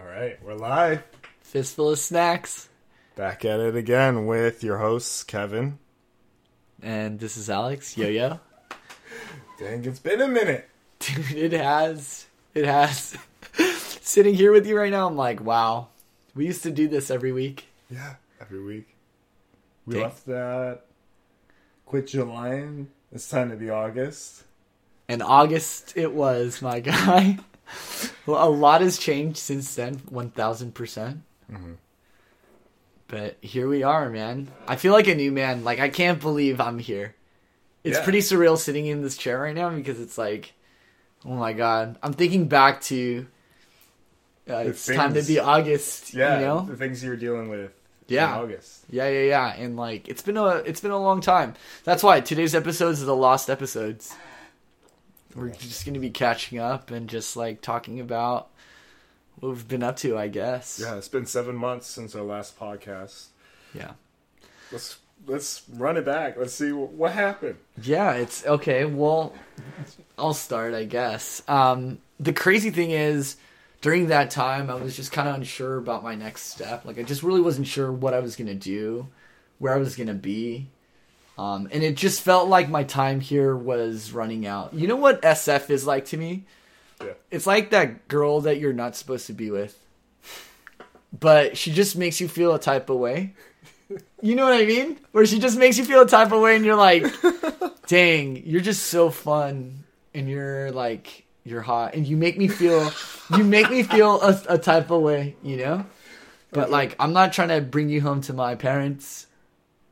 All right, we're live. Fistful of snacks. Back at it again with your hosts, Kevin. And this is Alex. Yo yo. Dang, it's been a minute. Dude, it has. It has. Sitting here with you right now, I'm like, wow. We used to do this every week. Yeah, every week. We Dang. left that. Quit July. It's time to be August. And August it was, my guy. Well, a lot has changed since then, 1000%. percent Mhm. But here we are, man. I feel like a new man. Like, I can't believe I'm here. It's Yeah. pretty surreal sitting in this chair right now because it's like, oh my god. I'm thinking back to. Uh, it's time to be August, Yeah, you know? the things you were dealing with. Yeah. in August. Yeah, yeah, yeah. And like it's been a it's been a long time. That's why today's episodes are the lost episodes. We're just gonna be catching up and just like talking about what we've been up to, I guess. Yeah, it's been seven months since our last podcast. Yeah. Let's let's run it back. Let's see what, what happened. Yeah, it's okay. Well, I'll start, I guess. Um, the crazy thing is, during that time, I was just kind of unsure about my next step. Like, I just really wasn't sure what I was gonna do, where I was gonna be, um, and it just felt like my time here was running out. You know what SF is like to me? Yeah. It's like that girl that you're not supposed to be with, but she just makes you feel a type of way. You know what I mean? Where she just makes you feel a type of way, and you're like, dang, you're just so fun, and you're like, you're hot, and you make me feel, you make me feel a, a type of way, you know. But Okay. like, I'm not trying to bring you home to my parents,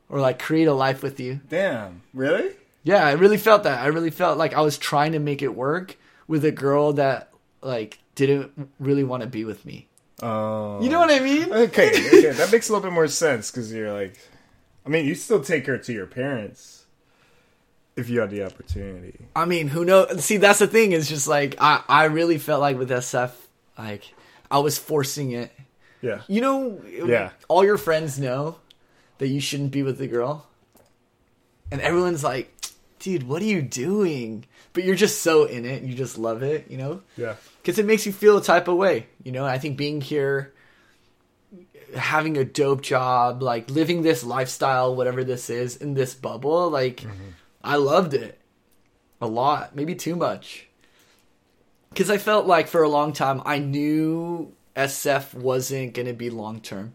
or like create a life with you. Damn, really? Yeah, I really felt that. I really felt like I was trying to make it work with a girl that like didn't really want to be with me. Oh, You know what I mean? Okay, okay, that makes a little bit more sense because you're like, I mean, you still take her to your parents if you had the opportunity. I mean, who knows? See, that's the thing. It's just like I, I really felt like with SF, like I was forcing it. Yeah, You know, Yeah. All your friends know that you shouldn't be with the girl, and everyone's like, "Dude, what are you doing?" But you're just so in it. You just love it. You know, yeah, because it makes you feel a type of way. You know, I think being here, having a dope job, like living this lifestyle, whatever this is, in this bubble, like mm-hmm. I loved it a lot, maybe too much. Because I felt like for a long time I knew SF wasn't going to be long term.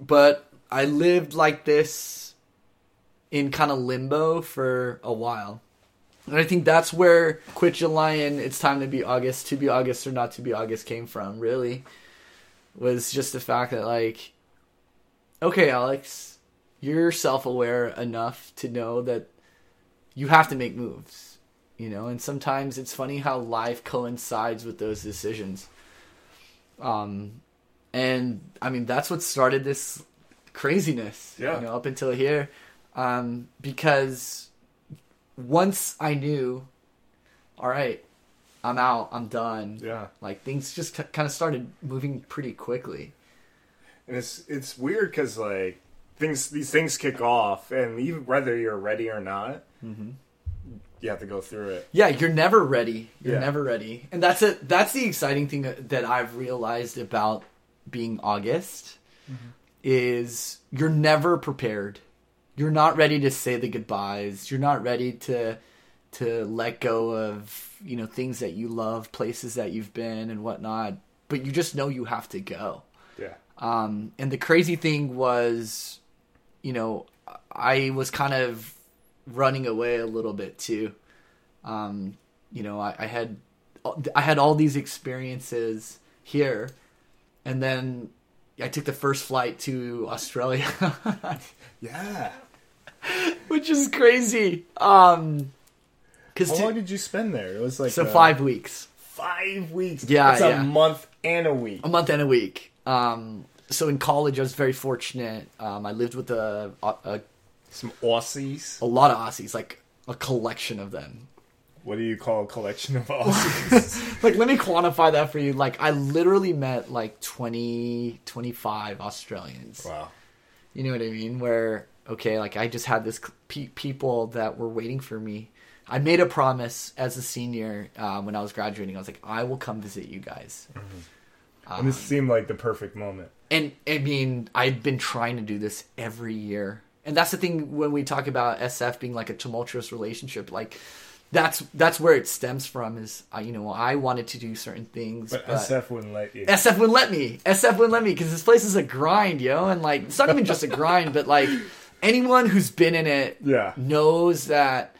But I lived like this in kind of limbo for a while. And I think that's where Quit Your and It's Time to Be August, To Be August or Not to Be August came from, really. Was just the fact that, like, okay, Alex, you're self aware enough to know that you have to make moves, you know, and sometimes it's funny how life coincides with those decisions. Um, and I mean, that's what started this craziness, Yeah. you know, up until here. Um, because once I knew, all right, I'm out, I'm done. yeah. Like things just k- kind of started moving pretty quickly. And it's it's weird because like things these things kick off, and even whether you're ready or not, you have to go through it. Yeah, you're never ready. You're Yeah. never ready, and that's it. That's the exciting thing that I've realized about being August is you're never prepared. You're not ready to say the goodbyes. You're not ready to to let go of you know things that you love, places that you've been, and whatnot. But you just know you have to go. Yeah, Um, and the crazy thing was, you know, I was kind of running away a little bit too. Um, you know, I, I had I had all these experiences here, and then I took the first flight to Australia, yeah. which is crazy. Um, because How long did you spend there? It was like so uh, five weeks. five weeks. Yeah, it's yeah. a month and a week. a month and a week. Um, so in college, I was very fortunate. Um, I lived with a, a Some Aussies. a lot of Aussies, like a collection of them. What do you call a collection of Aussies? Like, let me quantify that for you. Like, I literally met like 20, 25 Australians. wow. You know what I mean? Where, okay, like I just had this pe- people that were waiting for me. I made a promise as a senior uh, when I was graduating. I was like, I will come visit you guys. and this seemed like the perfect moment. and I mean, I've been trying to do this every year, and that's the thing when we talk about SF being like a tumultuous relationship, like that's that's where it stems from. Is uh, you know I wanted to do certain things, But, but, SF wouldn't let you. SF wouldn't let me. SF wouldn't let me because this place is a grind, yo, and like it's not even just a grind, but like anyone who's been in it Yeah. knows that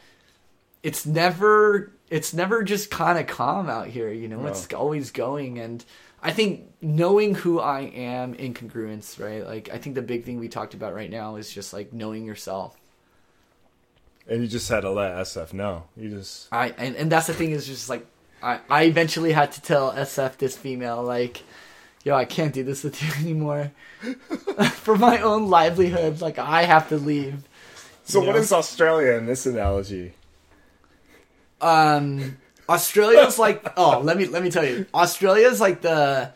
it's never it's never just kind of calm out here you know it's always going and i think knowing who i am in congruence right like i think the big thing we talked about right now is just like knowing yourself And you just had to let SF know. You just i and, and that's the thing is just like I, I eventually had to tell sf this female like yo i can't do this with you anymore for my own livelihood like i have to leave So You what know? is Australia in this analogy? Um, Australia's like oh, let me let me tell you, Australia's like the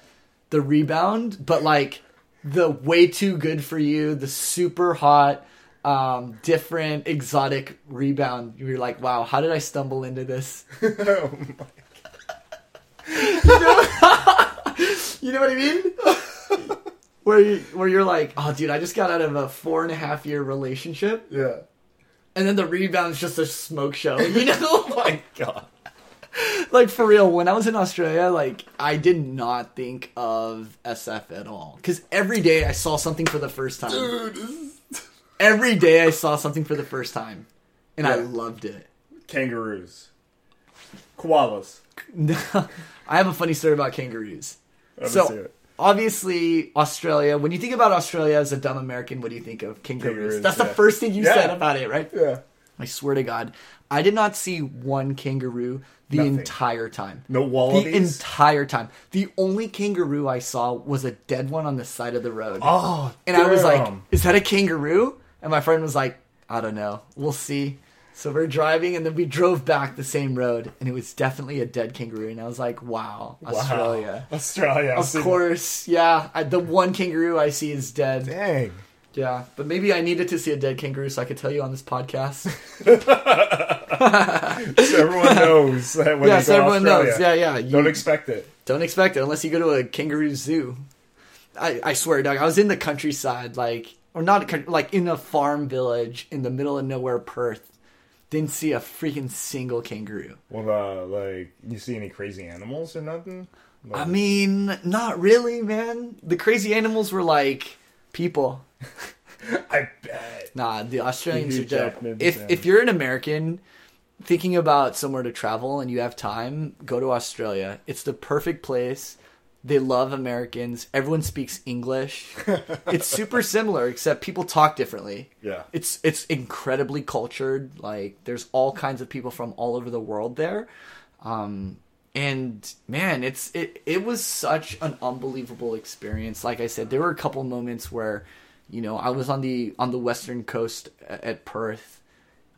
the rebound, but like the way too good for you, the super hot, um, different, exotic rebound. You're like, wow, how did I stumble into this? oh You know what I mean? where you, where you're like, oh, dude, I just got out of a four and a half year relationship, yeah. and then the rebound's just a smoke show. You know? My God. like for real when i was in australia like i did not think of sf at all because every day i saw something for the first time Dude. Every day i saw something for the first time and i loved it Kangaroos. Koalas. i have a funny story about kangaroos So- obviously australia when you think about australia as a dumb american what do you think of kangaroos, Kangaroos, that's the yeah. first thing you Yeah. said about it right Yeah. i swear to god i did not see one kangaroo the Nothing. entire time No wallabies. The entire time. The only kangaroo I saw was a dead one on the side of the road. oh, and I was like, is that a kangaroo? And my friend was like, I don't know. We'll see. So we're driving and then we drove back the same road and it was definitely a dead kangaroo. And I was like, wow, Wow. Australia. Australia. I've Of course, yeah. I, the one kangaroo I see is dead. Dang. Yeah, but maybe I needed to see a dead kangaroo so I could tell you on this podcast. So everyone knows that when yeah, you so go everyone Australia, knows. Yeah, yeah. You, Don't expect it. Don't expect it unless you go to a kangaroo zoo. I, I swear, dog. I was in the countryside, like, or not, a like in a farm village in the middle of nowhere, Perth. Didn't see a freaking single kangaroo. Well, uh, like, you see any crazy animals or nothing? Like, I mean, not really, man. The crazy animals were like people. I bet. Nah, the Australians Hugh are dope. If if you're an American thinking about somewhere to travel and you have time, go to Australia. It's the perfect place. They love Americans. Everyone speaks English. it's super similar, except people talk differently. Yeah. It's it's incredibly cultured. Like there's all kinds of people from all over the world there. Um and man, it's it it was such an unbelievable experience. Like I said, there were a couple moments where, you know, I was on the on the western coast at Perth,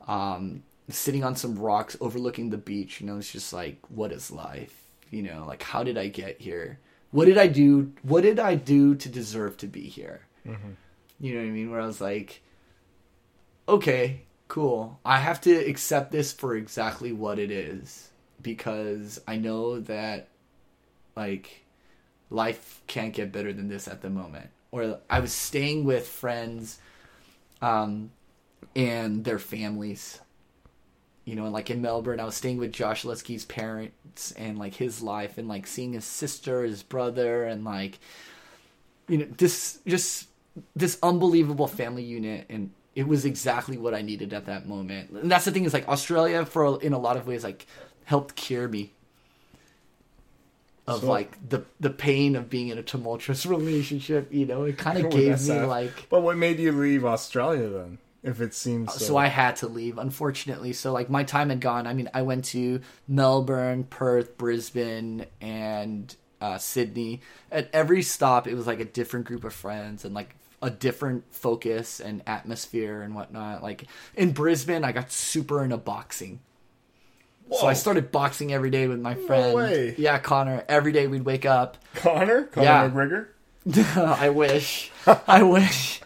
um, sitting on some rocks overlooking the beach. You know, it's just like, what is life? You know, like how did I get here? What did I do? What did I do to deserve to be here? You know what I mean? Where I was like, okay, cool. I have to accept this for exactly what it is because I know that like life can't get better than this at the moment. Or I was staying with friends um and their families. You know, and like in Melbourne, I was staying with Josh Letsky's parents and like his life and like seeing his sister, his brother, and like you know, this just this unbelievable family unit and it was exactly what I needed at that moment. And that's the thing is like Australia for in a lot of ways like helped cure me of So- like the the pain of being in a tumultuous relationship, you know. It kind of gave me SF. like But what made you leave Australia then? If it seems so. so I had to leave, unfortunately. So like my time had gone. I mean, I went to Melbourne, Perth, Brisbane, and uh, Sydney. At every stop, it was like a different group of friends and like a different focus and atmosphere and whatnot. Like in Brisbane, I got super into boxing. So I started boxing every day with my friend. way. Yeah, Connor. Every day we'd wake up. Connor? Connor Yeah. McGregor? I wish. I wish.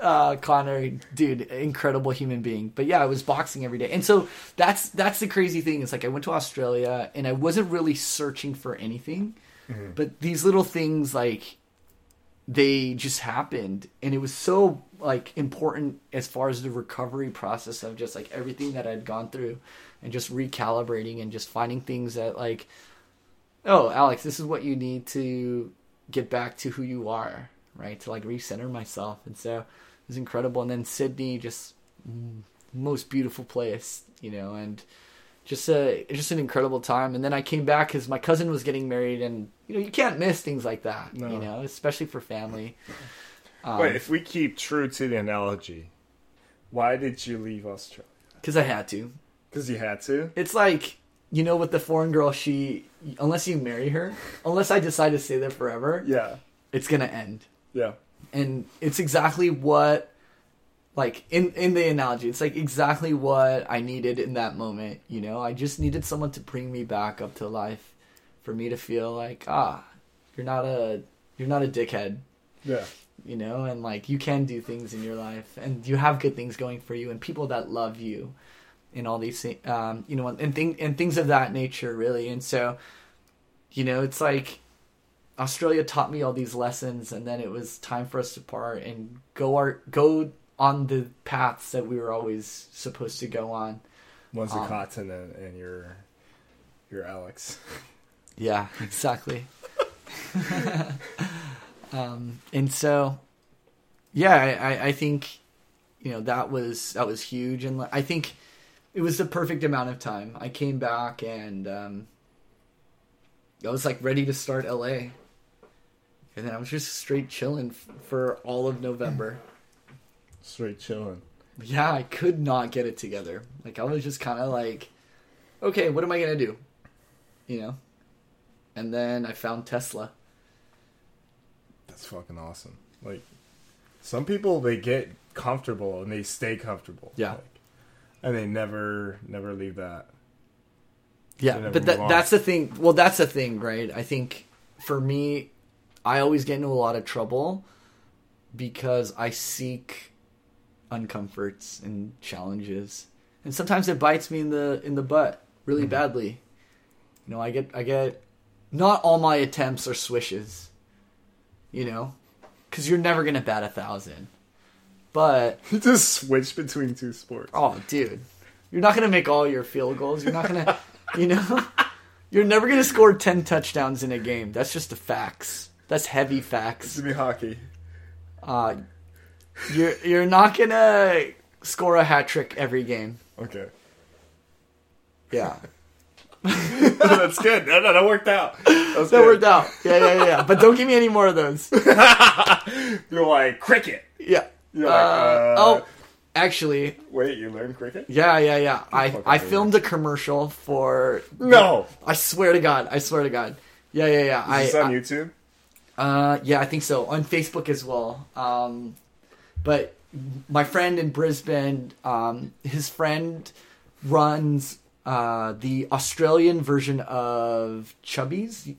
Uh, Connor, dude, incredible human being. But yeah, I was boxing every day, and so that's that's the crazy thing. It's like I went to Australia and I wasn't really searching for anything. But these little things, like, they just happened. And it was so, like, important as far as the recovery process of just, like, everything that I'd gone through and just recalibrating and just finding things that, like, oh, Alex, this is what you need to get back to who you are, right? To, like, recenter myself. And so it was incredible. And then Sydney, just mm, most beautiful place, you know, and just a just an incredible time. And then I came back because my cousin was getting married, and you know you can't miss things like that, No. you know, especially for family. Um, But if we keep true to the analogy, why did you leave Australia? Because I had to. Because you had to. It's like you know, with the foreign girl, she unless you marry her, unless I decide to stay there forever, Yeah. it's gonna end. Yeah. and it's exactly what like in in the analogy it's like exactly what i needed in that moment you know i just needed someone to bring me back up to life for me to feel like ah you're not a you're not a dickhead Yeah. you know and like you can do things in your life and you have good things going for you and people that love you and all these things um you know and thing and things of that nature really and so you know it's like australia taught me all these lessons and then it was time for us to part and go our go on the paths that we were always supposed to go on One's a Um, continent and you're you're Alex. Yeah, exactly. um, and so, yeah, I, I- I think you know that was that was huge, and I think it was the perfect amount of time. I came back and um, I was like ready to start LA, and then I was just straight chilling f- for all of November. Straight chilling. Yeah, I could not get it together. Like I was just kind of like, okay, what am I gonna do? You know. And then I found Tesla. That's fucking awesome. Like some people they get comfortable and they stay comfortable. Yeah. Like, and they never never leave that. Yeah, but that, that's the thing. Well, that's the thing, right? I think for me, I always get into a lot of trouble because I seek uncomforts and challenges, and sometimes it bites me in the in the butt really Mm-hmm. badly. You know, I get I get not all my attempts are swishes. You know, because you're never gonna bat a thousand, but You just switch between two sports. Oh, dude, you're not gonna make all your field goals. You're not gonna, you know, you're never gonna score ten touchdowns in a game. That's just the facts. That's heavy facts. To be hockey. Uh, you're you're not gonna score a hat trick every game. Okay. Yeah, That's good. No, no, that worked out. That, that worked out. Yeah, yeah, yeah. But don't give me any more of those. You're like cricket. Yeah. You're like, uh, oh, actually, Wait, you learned cricket? yeah, yeah, yeah. I I filmed a commercial for. No. I swear to God. I swear to God. Yeah, yeah, yeah. Is this I, on I- YouTube? Uh, yeah, I think so. On Facebook as well. Um, but my friend in Brisbane, um, his friend runs uh, the Australian version of Chubbies.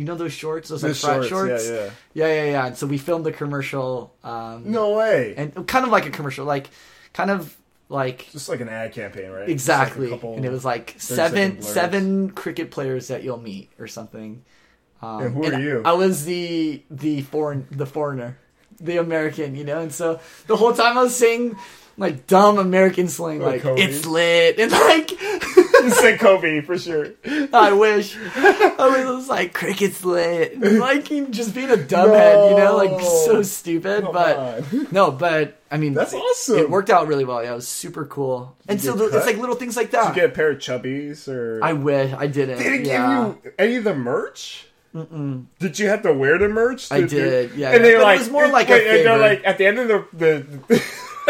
You know those shorts, those like frat shorts, shorts. yeah, yeah. yeah, yeah, yeah. And so we filmed the commercial. Um, No way. and kind of like a commercial, like kind of like Just like an ad campaign, right? exactly. Like and it was like seven seven cricket players that you'll meet or something. Um, And who are you? I was the the foreign the foreigner, the American, you know. And so the whole time I was saying like dumb American slang, Like like it's lit, and like said Kobe for sure. I wish I was like cricket's lit, like just being a dumbhead, you know, like so stupid. Come but on. no, but I mean That's awesome. It worked out really well. Yeah, it was super cool. And so the, it's like little things like Did that. you get a pair of chubbies or? I wish I didn't. They didn't yeah. give you any of the merch. Did you have to wear the merch? I Did you- yeah, And yeah. they're But it like, was more like wait, and they're like at the end of the, the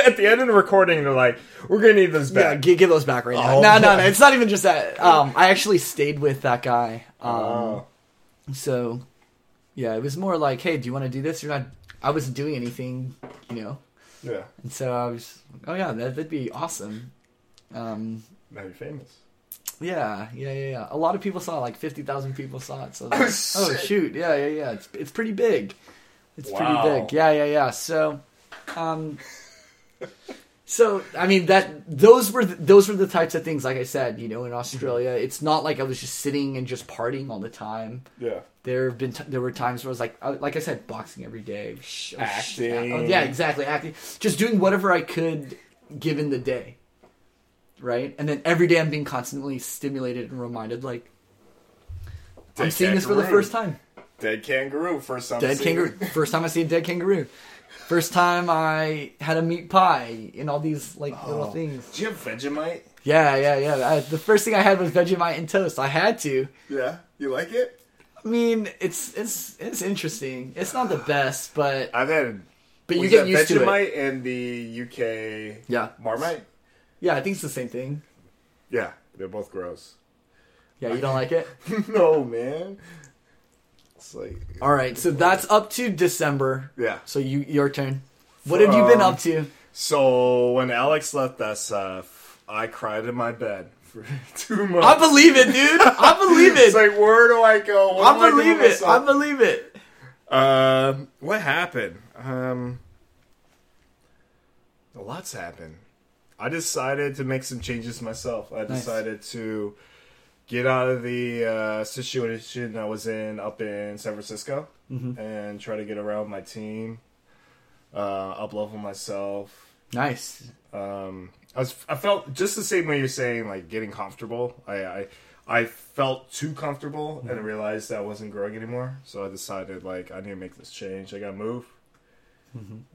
at the end of the recording, they're like, "We're gonna need this Yeah, back." give, give those back right now. Oh, no, no, no. It's not even just that. Um, I actually stayed with that guy. Um, Oh. So, yeah, it was more like, hey, do you want to do this? You're not. I wasn't doing anything, you know. yeah, And so I was, oh yeah, that, that'd be awesome. Um, now you're famous. yeah, yeah, yeah, yeah. A lot of people saw it. Like fifty thousand people saw it. So, Oh, like, oh shit. shoot, yeah, yeah, yeah. It's it's pretty big. It's Wow. pretty big. Yeah, yeah, yeah. So, um, So I mean that those were the, those were the types of things. Like I said, you know, in Australia, it's not like I was just sitting and just partying all the time. Yeah. There have been t- there were times where I was like, uh, like I said, boxing every day, sh- sh- Acting. oh, yeah, exactly, acting, just doing whatever I could given the day, right? And then every day I'm being constantly stimulated and reminded, like I'm Dead seeing this for the first time. Dead kangaroo. First time. Dead kangaroo. First time I see a dead kangaroo. First time I had a meat pie and all these like little Oh. things. Do you have Vegemite? Yeah, yeah, yeah. I, the first thing I had was Vegemite and toast. I had to. Yeah. You like it? I mean, it's it's it's interesting. It's not the best, but I've had. but you get used to it. Vegemite and the UK Yeah, Marmite. yeah. I think it's the same thing. Yeah, they're both gross. Yeah, you don't like it. no, man. It's like All right, so that's up to December. yeah. So you your turn. What have you been up to? So when Alex left SF, I cried in my bed for two months. I believe it, dude. I believe It's it. like where do I go? What I believe it. I believe it. Um, what happened? Um, a lot's happened. I decided to make some changes myself. I Nice. decided to get out of the uh, situation I was in up in San Francisco Mhm. and try to get around my team, uh, up level myself. Nice. Um, I was I felt just the same way you're saying, like getting comfortable. I I, I felt too comfortable and I realized that I wasn't growing anymore. So I decided like I need to make this change. I gotta move.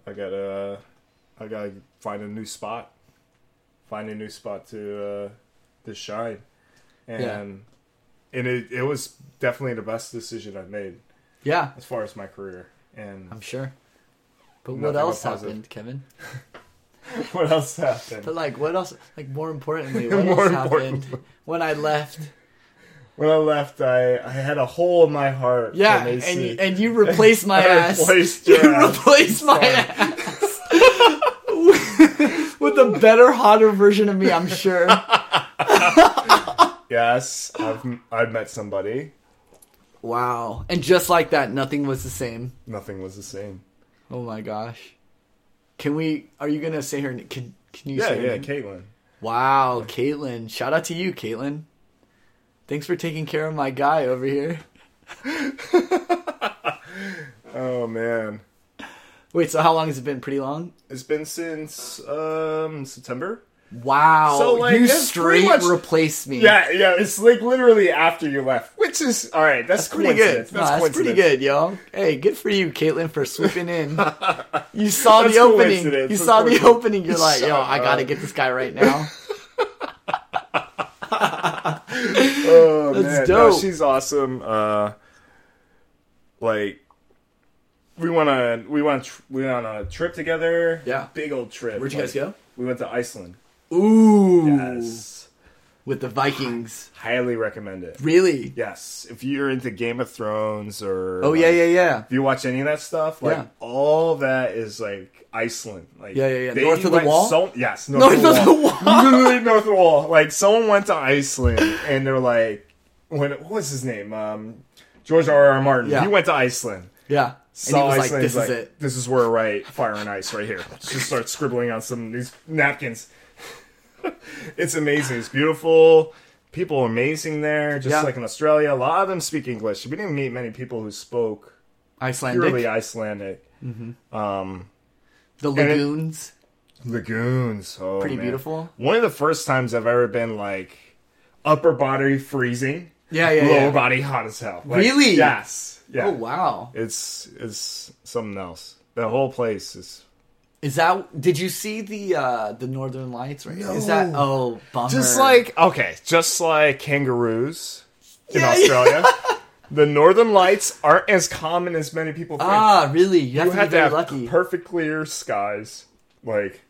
I gotta I gotta find a new spot. Find a new spot to uh, to shine, and Yeah. and it it was definitely the best decision I've made Yeah, as far as my career. And I'm sure. But what else happened, Kevin? what else happened? But like, what else? Like, more importantly, what More else important. happened when I left? When I left, I, I had a hole in my heart. Yeah, and you, and you replaced my I ass. replaced your you ass. replaced my Sorry. ass with a better, hotter version of me. I'm sure. Yes, I've I've met somebody. Wow! And just like that, nothing was the same. Nothing was the same. Oh my gosh! Can we? Are you gonna say her? Can Can you Yeah, say her yeah, name? Caitlin. Wow, Caitlin. Shout out to you, Caitlin. Thanks for taking care of my guy over here. Oh man, Wait, so how long has it been? Pretty long? it's been since um September. Wow. So, like, you that's straight much- replaced me. Yeah, yeah, it's like literally after you left, which is all right. That's, That's pretty good. coincidence. No, That's, That's, pretty good, yo. Hey, good for you, Caitlin, for swooping in. You saw the opening. You That's saw the opening. You're like, yo, I gotta get this guy right now. Oh That's man, no, she's awesome. Uh, like we went on we went we went on a trip together. Yeah. big old trip. Where'd you guys go? We went to Iceland. Ooh. Yes, With the Vikings. highly recommend it. Really? Yes, if you're into Game of Thrones or Oh, yeah, like, yeah, yeah. If you watch any of that stuff, like Yeah. all that is like Iceland. Like Yeah, yeah, yeah. they North of the wall? So, yes, north, North of the wall. wall. Literally north of the wall. Like someone went to Iceland and they're like, when what was his name? Um, George R. R. Martin. Yeah. He went to Iceland. Yeah. Saw was like, Iceland. this is like, it. This is where I write fire and ice right here. Just start scribbling on some of these napkins. it's amazing. It's beautiful. People are amazing there, just Yeah. like in Australia. A lot of them speak English. We didn't meet many people who spoke Icelandic. purely Icelandic. Mm-hmm. Um, the it- lagoons. lagoons. Oh, Pretty man. beautiful. One of the first times I've ever been like upper body freezing, Yeah, yeah, lower yeah. body hot as hell. Like, Really? Yes. Yeah. Oh, wow. It's it's something else. The whole place is Is that? Did you see the uh the Northern Lights? Right? Is that? Oh, bummer. just like okay, just like kangaroos in Yeah, Australia. The northern lights aren't as common as many people think. ah, really? You have you to have be to have lucky. perfect clear skies, like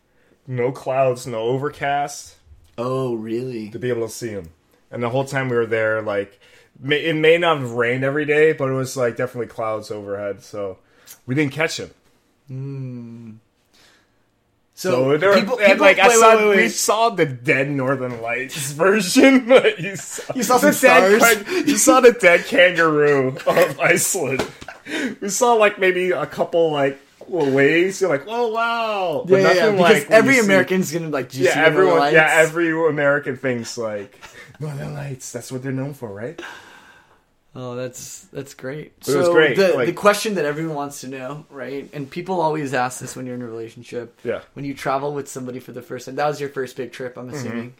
no clouds, no overcast. oh, really? to be able to see him. And the whole time we were there, like may, it may not have rained every day, but it was like definitely clouds overhead, so we didn't catch him. So, So there, people, and, people like I saw, wait, wait, we saw the dead Northern Lights version. but you saw, You saw the some dead you saw the dead kangaroo of Iceland. We saw like maybe a couple like ways. You're like, oh wow, Yeah, yeah, yeah, because like every you see- American's gonna like. Yeah, everyone, yeah, every American thinks like Northern Lights. That's what they're known for, right? Oh, that's that's great. But it was great, The, like- the question that everyone wants to know, right? And people always ask this when you're in a relationship. Yeah. When you travel with somebody for the first time, that was your first big trip, Mm-hmm. I'm assuming.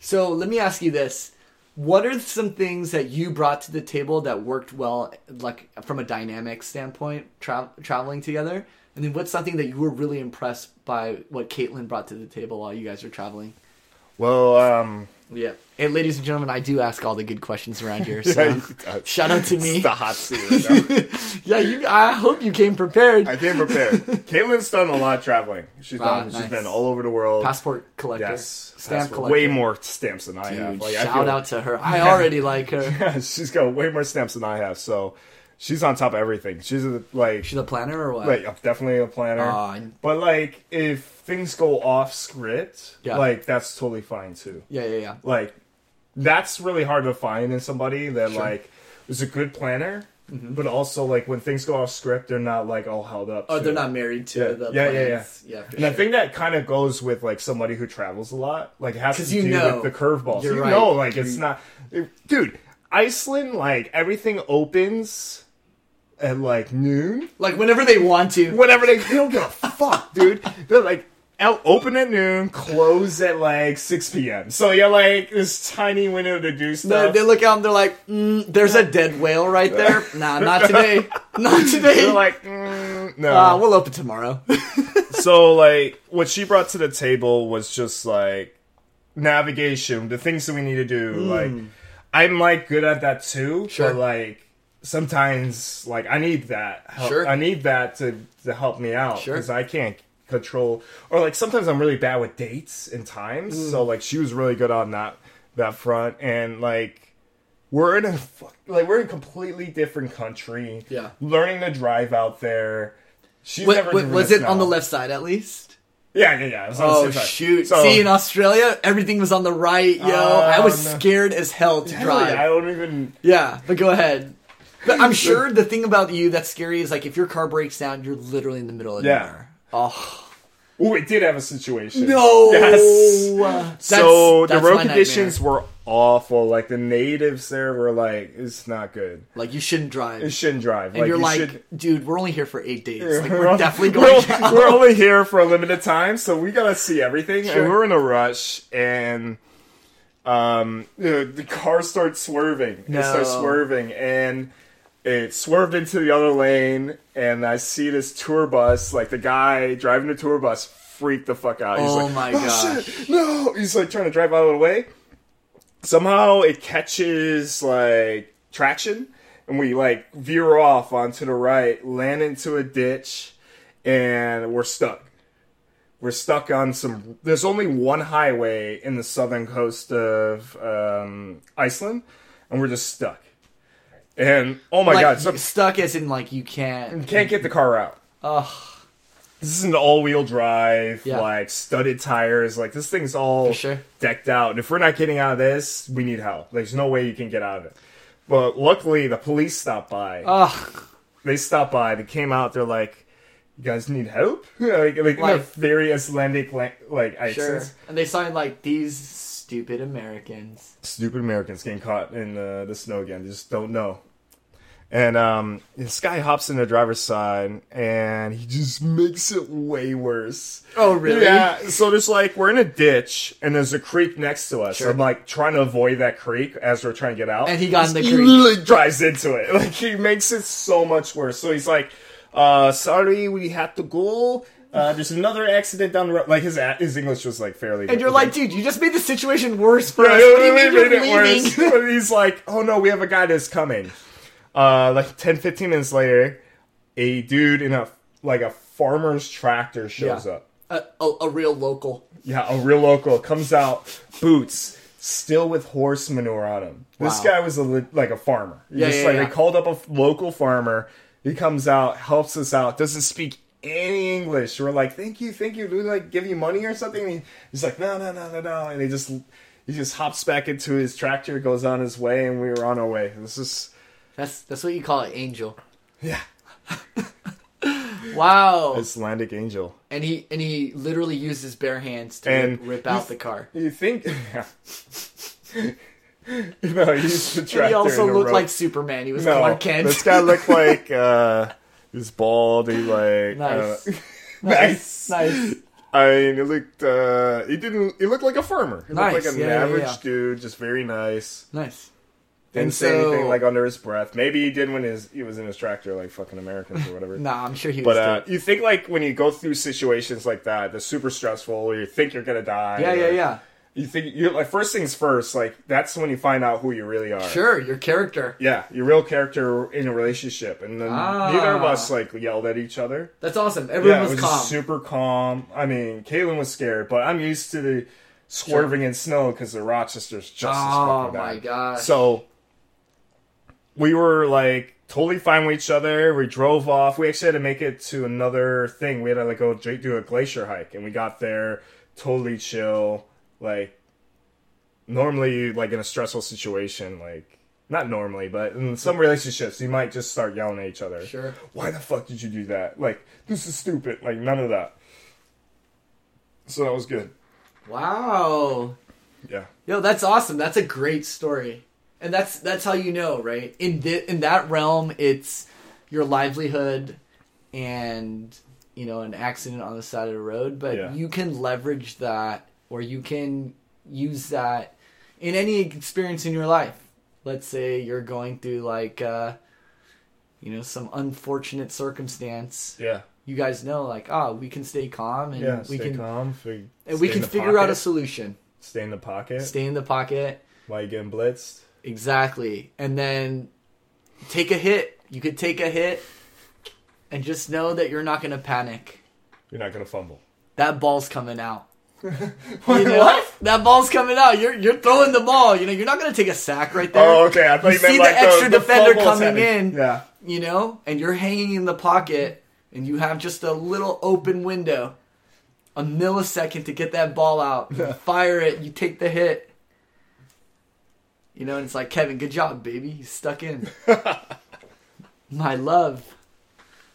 So let me ask you this: What are some things that you brought to the table that worked well, like from a dynamic standpoint, tra- traveling together? And then what's something that you were really impressed by what Caitlin brought to the table while you guys were traveling? Well, um, Yeah. And ladies and gentlemen, I do ask all the good questions around here. So yeah, shout out to me. It's the hot seat. Yeah, you. I hope you came prepared. I came prepared. Caitlin's done a lot of traveling. She's Ah, done. nice. She's been all over the world. Passport collector. yes, Stamp passport. collector. Way more stamps than I Dude, have. Like, shout feel- out to her. I already like her. Yeah, she's got way more stamps than I have. So she's on top of everything. She's a, like, She's a planner or what? like definitely a planner. Aw, but like, if things go off script, Yeah. like that's totally fine too. yeah, yeah, yeah. Like, that's really hard to find in somebody that Sure. Mm-hmm. like is a good planner. But also, like when things go off script, they're not like all held up. Oh, to- they're not married to Yeah, the yeah, yeah, plans. yeah. for And I sure. think that kind of goes with like somebody who travels a lot. Like it has to 'Cause do know. with the curveballs. You right. know, like it's You- not, dude. Iceland, like everything opens at like noon. like whenever they want to. Whenever they, they don't give a fuck, dude. They're like out open at noon, close at like six p.m. So you're like this tiny window to do stuff. they look out and they're like, mm, "There's a dead whale right there." Nah, not today. Not today. They're like, mm, no. Ah, we'll open tomorrow. so like what she brought to the table was just like navigation the things that we need to do like i'm like good at that too. Sure. but like sometimes like i need that help. Sure. i need that to to help me out Sure. because i can't control or like sometimes i'm really bad with dates and times Hmm. so like she was really good on that that front and like we're in a like we're in a completely different country Yeah. learning to drive out there She's never wa- was it on the left side at least? Yeah, yeah, yeah. Oh shoot! So, See, in Australia, everything was on the right, yo. I was no. scared as hell to hell drive. yeah, I don't even. Yeah, but go ahead. But I'm sure the thing about you that's scary is like if your car breaks down, you're literally in the middle of Yeah. nowhere. Oh Oh, we did have a situation. no! Yes. That's- so the road conditions nightmare. were awful. Like the natives there were like, "It's not good. like you shouldn't drive, You shouldn't drive." and like, you're you like, should- dude, we're only here for eight days. Like We're we're definitely we're going. down. We're only here for a limited time, so we gotta see everything. Sure. And we're in a rush, and um, the, the car starts swerving. No. It starts swerving, and it swerved into the other lane. And I see this tour bus, like the guy driving the tour bus, freaked the fuck out. He's Oh like, my oh, gosh. shit, no! He's like trying to drive out of the way. Somehow it catches like traction, and we like veer off onto the right, land into a ditch, and we're stuck. We're stuck on some. There's only one highway in the southern coast of um, Iceland, and we're just stuck. And oh my like, god, so stuck as in like you can't. can't get the car out. Ugh. This is an all-wheel drive, Yeah. like studded tires. Like this thing's all sure. decked out. And if we're not getting out of this, we need help. There's no way you can get out of it. But luckily, the police stopped by. Ugh. they stopped by. They came out. They're like, "You guys need help?" like, like, in Like- very Icelandic la- like Sure. accents. And they sound like these stupid Americans. Stupid Americans getting caught in uh, the snow again. They just don't know. And um, this guy hops in the driver's side, and he just makes it way worse. Oh really? Yeah, so there's like we're in a ditch and there's a creek next to us. Sure. I'm like trying to avoid that creek as we're trying to get out. And he got in the He creek. literally drives into it. Like he makes it so much worse. So he's like, uh, sorry, we had to go. Uh, there's another accident down the road. Like his his English was like fairly. And you're like, dude, you just made the situation worse for Yeah, us. What do you mean you're made it worse. leaving? But he's like, oh no, we have a guy that's coming. Uh, like 10, 15 minutes later, a dude in a like a farmer's tractor shows Yeah. up. a, a, a real local. Yeah, a real local comes out, boots still with horse manure on him. This guy was a like a farmer. Yeah, just, yeah, like yeah. they called up a local farmer. He comes out, helps us out, doesn't speak any English. We're like, thank you, thank you. Do we like give you money or something? And he- he's like, no, no, no, no, no. And he just he just hops back into his tractor, goes on his way, and we were on our way. This is That's that's what you call an angel. yeah. Wow. Icelandic Angel. and he and he literally used his bare hands to And rip, rip out th- the car. You think? no, he's the And tractor. he also and the looked rope. like Superman. He was no. Clark Kent. This guy looked like uh, he's bald. He like Nice. uh, nice, nice. I mean, he looked. Uh, he didn't. He looked like a farmer. He Nice, looked like an yeah, yeah, average yeah. dude, just very nice. Nice. Didn't And say so- anything like under his breath. Maybe he did when his he was in his tractor, like fucking Americans or whatever. Nah, I'm sure he was. But uh, you think like when you go through situations like that, that's super stressful, or you think you're gonna die. yeah, yeah, yeah. You think you like first things first. Like that's when you find out who you really are. Sure, your character. Yeah, your real character in a relationship, and then Ah. neither of us like yelled at each other. That's awesome. Everyone yeah, was, it was calm. super calm. I mean, Caitlin was scared, but I'm used to the swerving in snow because the Rochester's just as oh my god. So we were like totally fine with each other. We drove off. We actually had to make it to another thing. We had to like go do a glacier hike, and we got there totally chill. Like normally, like in a stressful situation, like not normally, but in some relationships, you might just start yelling at each other. Sure. Why the fuck did you do that? Like this is stupid. Like none of that. So that was good. Wow. Yeah. Yo, that's awesome. That's a great story. And that's that's how you know, right? In the, in that realm, it's your livelihood and you know an accident on the side of the road, but Yeah. you can leverage that or you can use that in any experience in your life. Let's say you're going through like uh you know some unfortunate circumstance. Yeah. You guys know like, oh, we can stay calm and Yeah. we stay can calm. Fig- and we can figure out a solution. Stay in the pocket. Stay in the pocket. While you getting blitzed. Exactly. And then take a hit. You could take a hit and just know that you're not going to panic. You're not gonna fumble. That ball's coming out. Wait, You know? That ball's coming out. You're you're throwing the ball. You know, you're not going to take a sack right there. Oh, okay. I thought You you, meant see the like extra the, defender coming in. Yeah. You know, and you're hanging in the pocket and you have just a little open window. A millisecond to get that ball out. You fire it, you take the hit. You know, and it's like, Kevin, good job, baby. You stuck in. My love.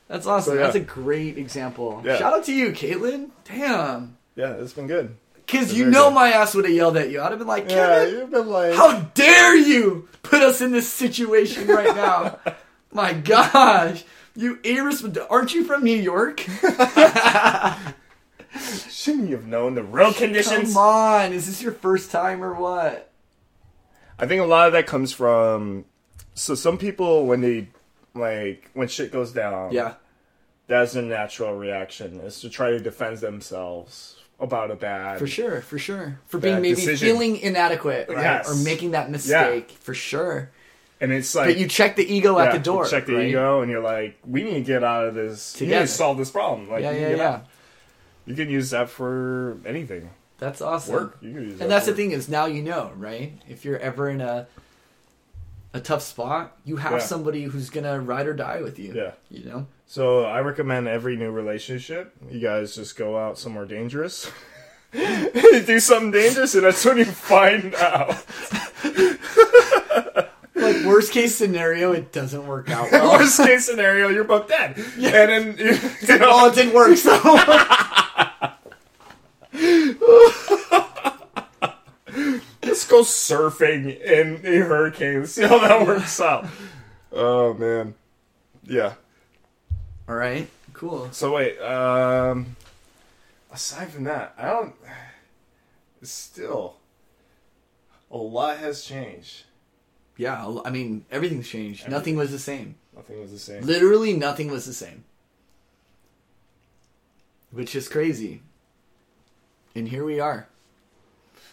That's awesome. So, yeah. That's a great example. Yeah. Shout out to you, Caitlin. Damn. Yeah, it's been good. Because you know good. my ass would have yelled at you. I'd have been like, Yeah, you've been like. how dare you put us in this situation right now? My gosh. You irresponsible. Aren't you from New York? Shouldn't you have known the real conditions? Come on. Is this your first time or what? I think a lot of that comes from. So some people, when they like when shit goes down, Yeah. that's a natural reaction is to try to defend themselves about a bad. For sure. For sure. For being maybe decision. feeling inadequate, right? Yes. Or making that mistake. For sure. And it's like But you check the ego yeah, at the door. you check the right? ego, and you're like, we need to get out of this. We need Together. to solve this problem. Like, Yeah, you yeah, yeah. You can use that for anything. That's awesome. Work. You can use that And that's for the thing is now you know, right? If you're ever in a a tough spot, you have Yeah. somebody who's gonna ride or die with you. Yeah. You know? So I recommend every new relationship, you guys just go out somewhere dangerous. Do something dangerous, and that's when you find out. Like worst case scenario, it doesn't work out well. Worst case scenario, you're both dead. Yeah. And then you, you know, well, it didn't work, so let's go surfing in a hurricane. See how that works out. Oh man, yeah. All right, cool. So wait, um, aside from that, I don't. Still, a lot has changed. Yeah, I mean everything's changed. Nothing was the same. Nothing was the same. Literally nothing was the same. Which is crazy. And here we are.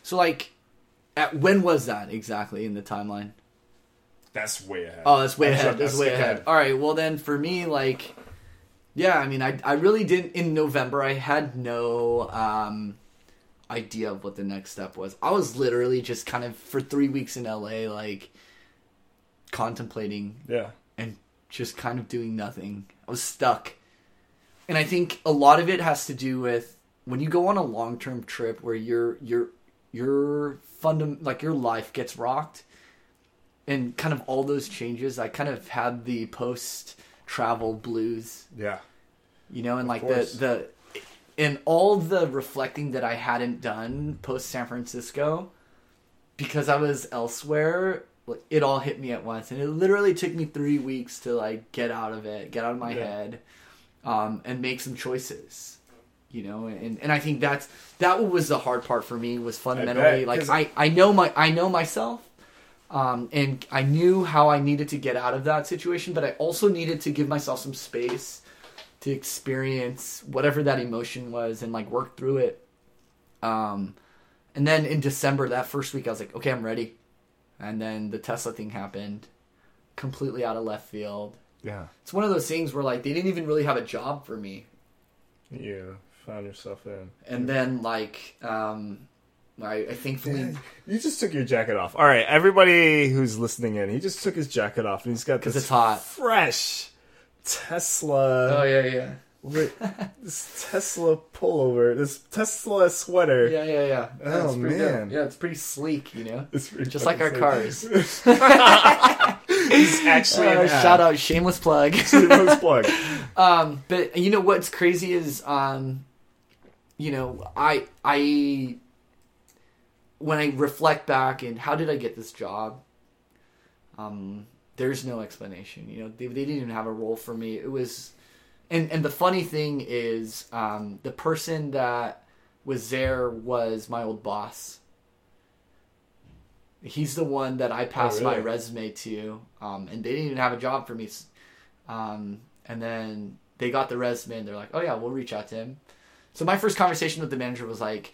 So like at when was that exactly in the timeline? That's way ahead. Oh, that's way That's ahead. That's that's way ahead. ahead. All right. Well, then for me, like, yeah, I mean, I I really didn't in November. I had no um idea of what the next step was. I was literally just kind of for three weeks in LA, like contemplating Yeah. and just kind of doing nothing. I was stuck. And I think a lot of it has to do with when you go on a long-term trip where your your your fundam like your life gets rocked and kind of all those changes. I kind of had the post travel blues. Yeah. You know, and like the course. the and all the reflecting that I hadn't done post San Francisco because I was elsewhere, it all hit me at once, and it literally took me three weeks to like get out of it, get out of my Yeah. head, um, and make some choices. You know, and and I think that's that was the hard part for me was fundamentally bet, like 'cause- I I know my I know myself. Um, and I knew how I needed to get out of that situation, but I also needed to give myself some space to experience whatever that emotion was and like work through it. Um, and then in December, that first week, I was like, okay, I'm ready. And then the Tesla thing happened, completely out of left field. Yeah. It's one of those things where like they didn't even really have a job for me. You found yourself in. And then like, um, I, I thankfully You just took your jacket off. All right, everybody who's listening in, he just took his jacket off and he's got this it's hot. fresh Tesla. Oh yeah, yeah, this Tesla pullover, this Tesla sweater. yeah, yeah, yeah. Oh, It's pretty dope. man. yeah, it's pretty sleek, you know. It's pretty Just like our sick. cars. He's actually Uh, shout out, shameless plug. Shameless plug. Um, but you know what's crazy is, um, you know, I I when I reflect back and how did I get this job? Um, there's no explanation. You know, they, they didn't even have a role for me. It was, and and the funny thing is, um, the person that was there was my old boss. He's the one that I passed my really? resume to, um, and they didn't even have a job for me. Um, and then they got the resume and they're like, oh yeah, we'll reach out to him. So my first conversation with the manager was like,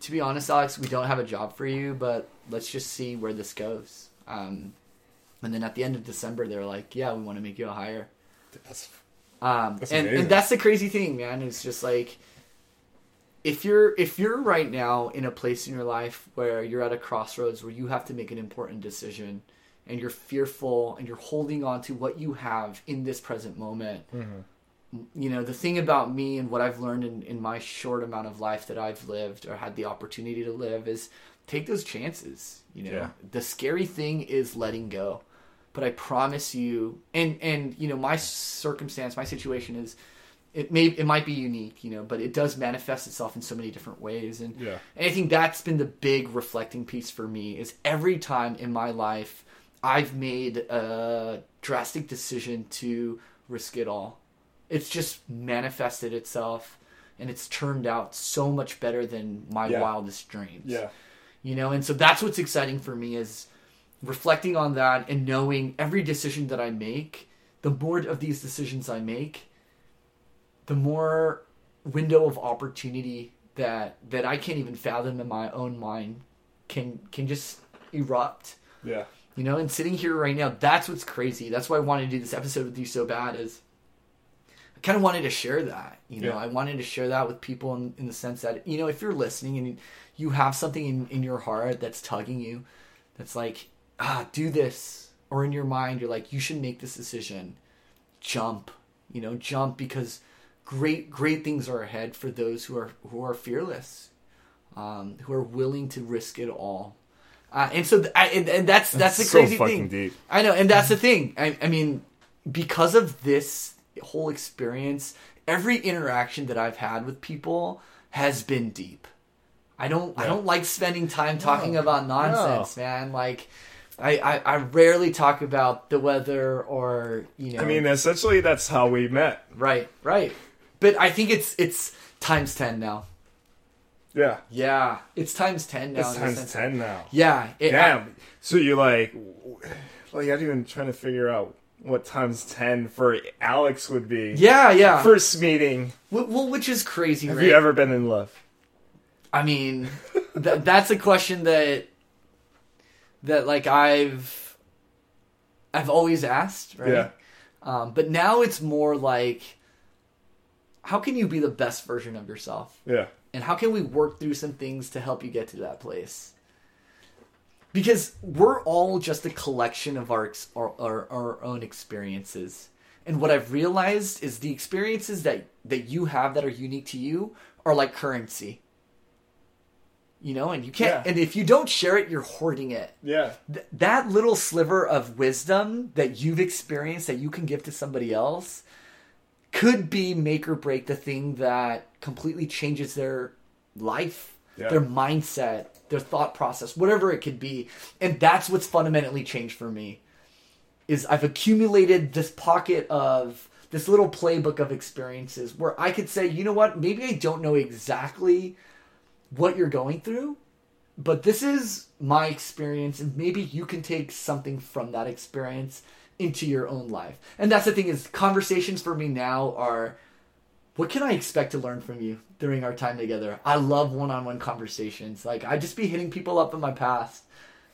to be honest, Alex, we don't have a job for you, but let's just see where this goes. Um, and then at the end of December, they're like, yeah, we want to make you a hire. That's, Um, That's and, and that's the crazy thing, man. It's just like if you're if you're right now in a place in your life where you're at a crossroads where you have to make an important decision and you're fearful and you're holding on to what you have in this present moment. You know, the thing about me and what I've learned in, in my short amount of life that I've lived or had the opportunity to live is take those chances. You know, Yeah. the scary thing is letting go but I promise you, and and you know, my circumstance, my situation is, it may it might be unique, you know, but it does manifest itself in so many different ways, and Yeah. and I think that's been the big reflecting piece for me is every time in my life I've made a drastic decision to risk it all, it's just manifested itself, and it's turned out so much better than my Yeah. wildest dreams yeah. you know and so that's what's exciting for me is reflecting on that and knowing every decision that i make the more of these decisions i make the more window of opportunity that that i can't even fathom in my own mind can can just erupt Yeah. you know and sitting here right now that's what's crazy that's why i wanted to do this episode with you so bad is i kind of wanted to share that you know Yeah. i wanted to share that with people in, in the sense that you know if you're listening and you have something in, in your heart that's tugging you that's like ah do this or in your mind you're like you should make this decision jump you know jump because great great things are ahead for those who are who are fearless um, who are willing to risk it all uh, and so th- I, and, and that's that's the so crazy fucking thing deep. i know and that's the thing I, I mean because of this whole experience every interaction that i've had with people has been deep i don't i don't like spending time talking No. about nonsense man like I, I, I rarely talk about the weather or you know I mean, essentially, that's how we met. right right but i think it's it's times 10 now Yeah. yeah it's times 10 now It's times 10 now. yeah it, Damn. So you're like, like, I'm even trying to figure out what times 10 for Alex would be. yeah yeah First meeting. Well which is crazy Have right you ever been in love? I mean, th- that's a question that that like I've I've always asked, right? Yeah. Um, but now it's more like, how can you be the best version of yourself, Yeah. and how can we work through some things to help you get to that place? Because we're all just a collection of our our, our, our own experiences. And what I've realized is the experiences that, that you have that are unique to you are like currency. You know, and you can't, Yeah. and if you don't share it, you're hoarding it. Yeah. Th- that little sliver of wisdom that you've experienced that you can give to somebody else could be make or break the thing that completely changes their life, Yeah. their mindset, their thought process, whatever it could be. And that's what's fundamentally changed for me. Is I've accumulated this pocket of this little playbook of experiences where I could say, you know what, maybe I don't know exactly what you're going through, but this is my experience and maybe you can take something from that experience into your own life. And that's the thing is conversations for me now are what can I expect to learn from you during our time together? I love one-on-one conversations. Like I'd just be hitting people up in my past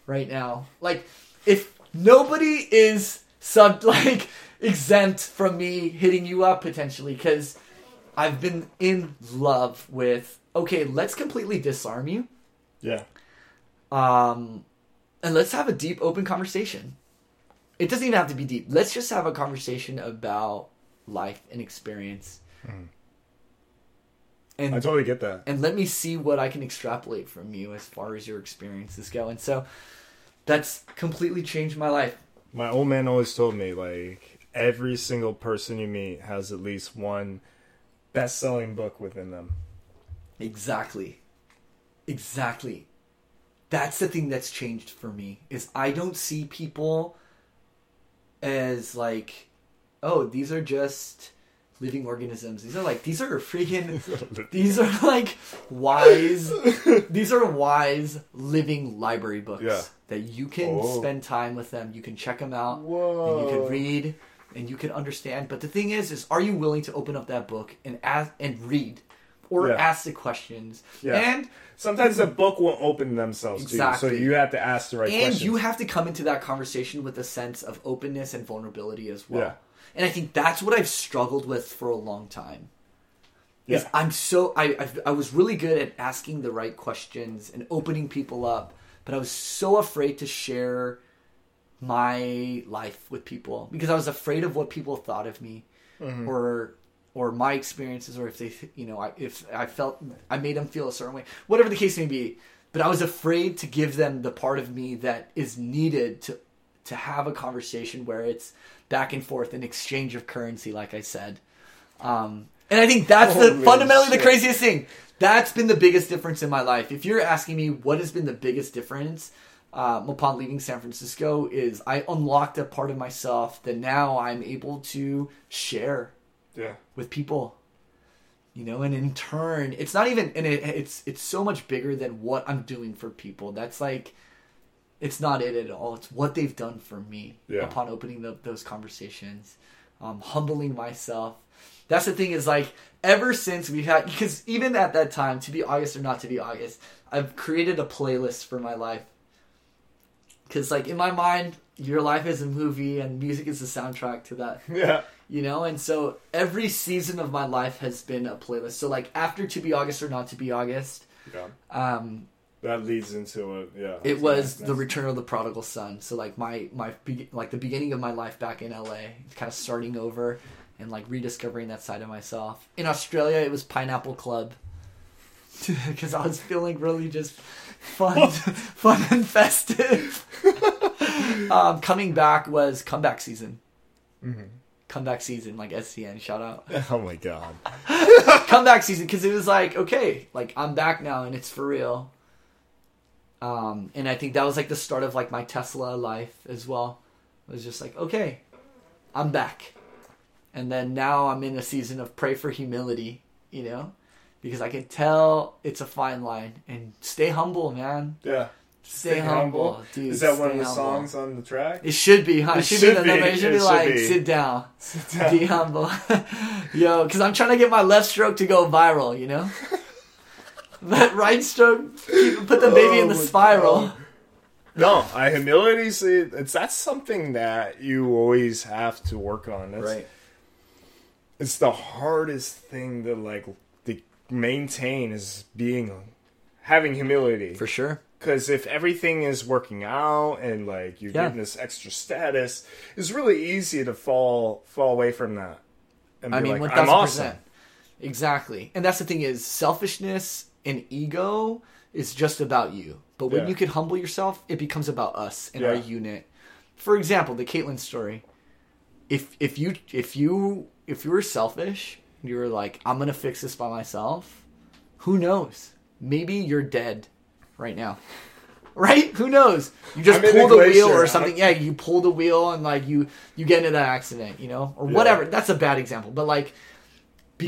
right now. Like if nobody is sub like exempt from me hitting you up potentially cuz I've been in love with okay, let's completely disarm you Yeah. um, and let's have a deep, open conversation. It doesn't even have to be deep. Let's just have a conversation about life and experience. And I totally get that. and let me see what I can extrapolate from you as far as your experiences go. And so that's completely changed my life. My old man always told me like every single person you meet has at least one best-selling book within them. Exactly. Exactly. That's the thing that's changed for me is I don't see people as like, oh, these are just living organisms. These are like these are freaking these are like wise these are wise living library books Yeah. that you can Oh. spend time with them. You can check them out. Whoa. And you can read and you can understand. But the thing is, is are you willing to open up that book and ask and read, or Yeah. ask the questions? Yeah. And Sometimes the book won't open themselves to you, Exactly. so you have to ask the right and questions. you have to come into that conversation with a sense of openness and vulnerability as well. And I think that's what I've struggled with for a long time. Yeah. I'm so I I've, I was really good at asking the right questions and opening people up, but I was so afraid to share my life with people because I was afraid of what people thought of me Mm-hmm. or or my experiences or if they you know I, if I felt I made them feel a certain way whatever the case may be but I was afraid to give them the part of me that is needed to to have a conversation where it's back and forth an exchange of currency like I said. Um and I think that's the fundamentally the craziest thing. That's been the biggest difference in my life. If you're asking me what has been the biggest difference um, upon leaving San Francisco is I unlocked a part of myself that now I'm able to share yeah. with people. You know and in turn it's not even and it, it's it's so much bigger than what i'm doing for people. That's like it's not it at all it's what they've done for me Yeah. upon opening the, those conversations um, humbling myself that's the thing is like ever since we've had because even at that time to be august or not to be august i've created a playlist for my life because like in my mind your life is a movie and music is the soundtrack to that Yeah. you know and so every season of my life has been a playlist so like after to be august or not to be august Yeah. um That leads into it. Yeah. it was Nice, the nice. return of the prodigal son so like my my like the beginning of my life back in la kind of starting over and like rediscovering that side of myself in australia it was pineapple club because i was feeling really just fun fun and festive um coming back was comeback season Mm-hmm. comeback season like scn shout out Oh my god. comeback season because it was like okay like i'm back now and it's for real um and i think that was like the start of like my tesla life as well it was just like okay i'm back and then now i'm in a season of pray for humility you know because i can tell it's a fine line and stay humble man Yeah. stay, humble. dude Is that one of the humble. songs on the track? it should be, huh? It, It should, should be the be. It should It be should like, be. sit down. Sit down. Be humble. Yo, because I'm trying to get my left stroke to go viral, you know? but right stroke, put the baby in the Oh spiral. God. No, I humility. See, it's that's something that you always have to work on. That's, right. It's the hardest thing to like to maintain is being having humility. For sure. Because if everything is working out and like you're Yeah. getting this extra status, it's really easy to fall fall away from that. And I be mean, like, 1000%. I'm awesome. Exactly. And that's the thing is selfishness and ego is just about you. But when Yeah. you can humble yourself, it becomes about us and our unit. For example, the Caitlyn story. if if you if you if you were selfish, you were like, I'm gonna fix this by myself. Who knows? Maybe you're dead right now. Right? Who knows? You just I'm pull the the wheel or something. Yeah, you pull the wheel and like you you get into that accident, you know, or Yeah. whatever. That's a bad example, but like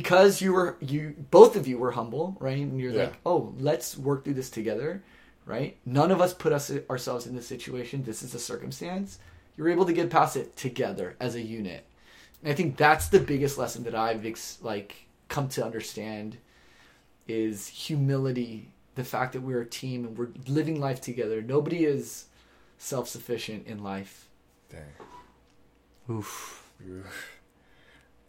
because you were you both of you were humble, right? And you're Yeah. like, oh, let's work through this together, right? None of us put us ourselves in this situation. This is a circumstance. You're able to get past it together as a unit. And I think that's the biggest lesson that I've ex- like come to understand is humility. The fact that we're a team and we're living life together. Nobody is self-sufficient in life. Dang. Oof.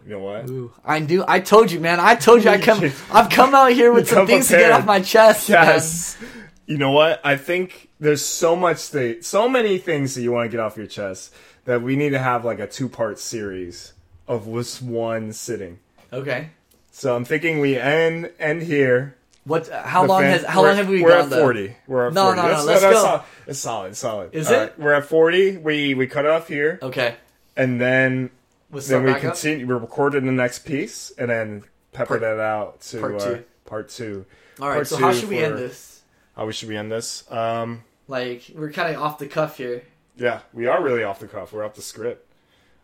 You know what? Ooh. I do. I told you, man. I told you I come. I've come out here with some things to get off my chest. man. Yes. You know what? I think there's so much that, so many things that you want to get off your chest that we need to have like a two part series of this one sitting. Okay. So I'm thinking we end end here. What? Uh, how The long fan- has? How long have we We're gone? at though? forty. We're at No, 40. no, no, That's- let's go. Solid. It's solid. Solid. Is All it? right, We're at forty. We we cut off here, Okay. and then Then we back up. continue. We recorded the next piece, and then pepper Part- that out to part uh, two. part two. All right. part So how should we end this? How we should we end this? Um, Like we're kind of off the cuff here. yeah, we are really off the cuff. We're off the script.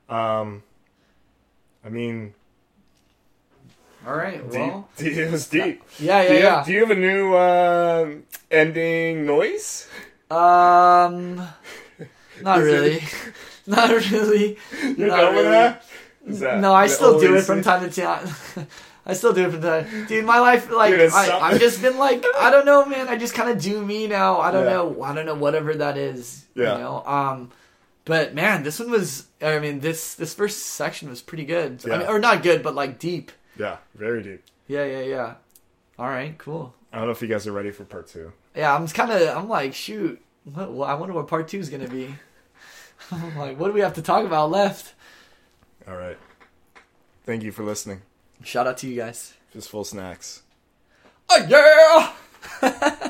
Um, I mean, All right. Well. deep, it was deep. Yeah. do, Yeah. you Yeah. have, do you have a new um ending noise? Um. Not it- really. not really. You're Not done with really. that? That No, I still do it from time to time. I still do it from time. Dude, my life, like, Dude, I, I've just been like, I don't know, man. I just kind of do me now. I don't Yeah. know. I don't know whatever that is. Yeah. You know. Um, but man, this one was. I mean, this this first section was pretty good. I Yeah. mean, or not good, but like deep. Yeah, very deep. Yeah, yeah, yeah. All right, cool. I don't know if you guys are ready for part two. Yeah, I'm kind of. I'm like, shoot. What, well, I wonder what part two is gonna be. I'm like, what do we have to talk about left? All right. Thank you for listening. Shout out to you guys. Just full snacks. Oh yeah.